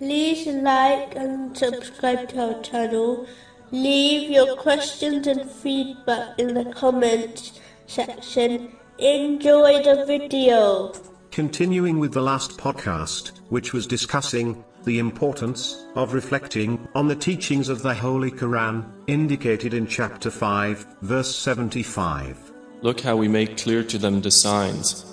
like and subscribe to our channel. Leave your questions and feedback in the comments section. Enjoy the video. Continuing with the last podcast, which was discussing the importance of reflecting on the teachings of the Holy Quran, indicated in chapter 5, verse 75. Look how we make clear to them the signs,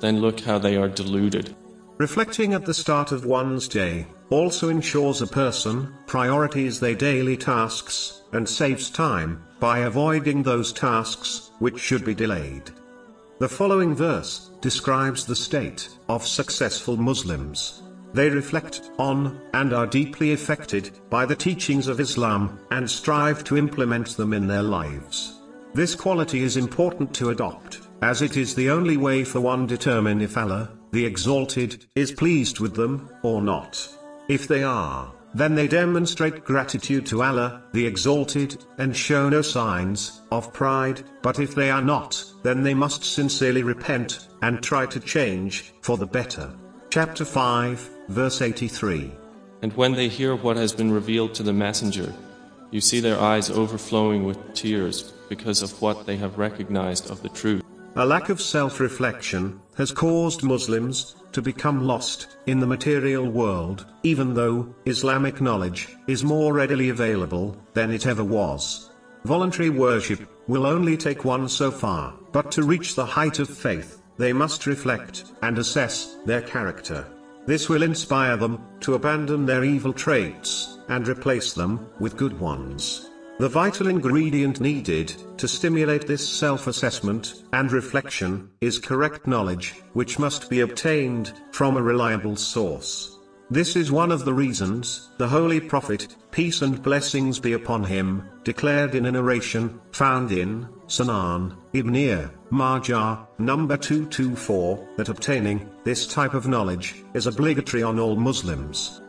then look how they are deluded. Reflecting at the start of one's day also ensures a person priorities their daily tasks and saves time by avoiding those tasks which should be delayed. The following verse describes the state of successful Muslims. They reflect on and are deeply affected by the teachings of Islam and strive to implement them in their lives. This quality is important to adopt, as it is the only way for one to determine if Allah, the Exalted, is pleased with them or not. If they are, then they demonstrate gratitude to Allah, the Exalted, and show no signs of pride, but if they are not, then they must sincerely repent, and try to change, for the better. Chapter 5, verse 83. And when they hear what has been revealed to the Messenger, you see their eyes overflowing with tears because of what they have recognized of the truth. A lack of self-reflection has caused Muslims to become lost in the material world, even though Islamic knowledge is more readily available than it ever was. Voluntary worship will only take one so far, but to reach the height of faith, they must reflect and assess their character. This will inspire them to abandon their evil traits and replace them with good ones. The vital ingredient needed to stimulate this self-assessment and reflection is correct knowledge, which must be obtained from a reliable source. This is one of the reasons the Holy Prophet, peace and blessings be upon him, declared in a narration found in Sunan Ibn Majah, number 224, that obtaining this type of knowledge is obligatory on all Muslims.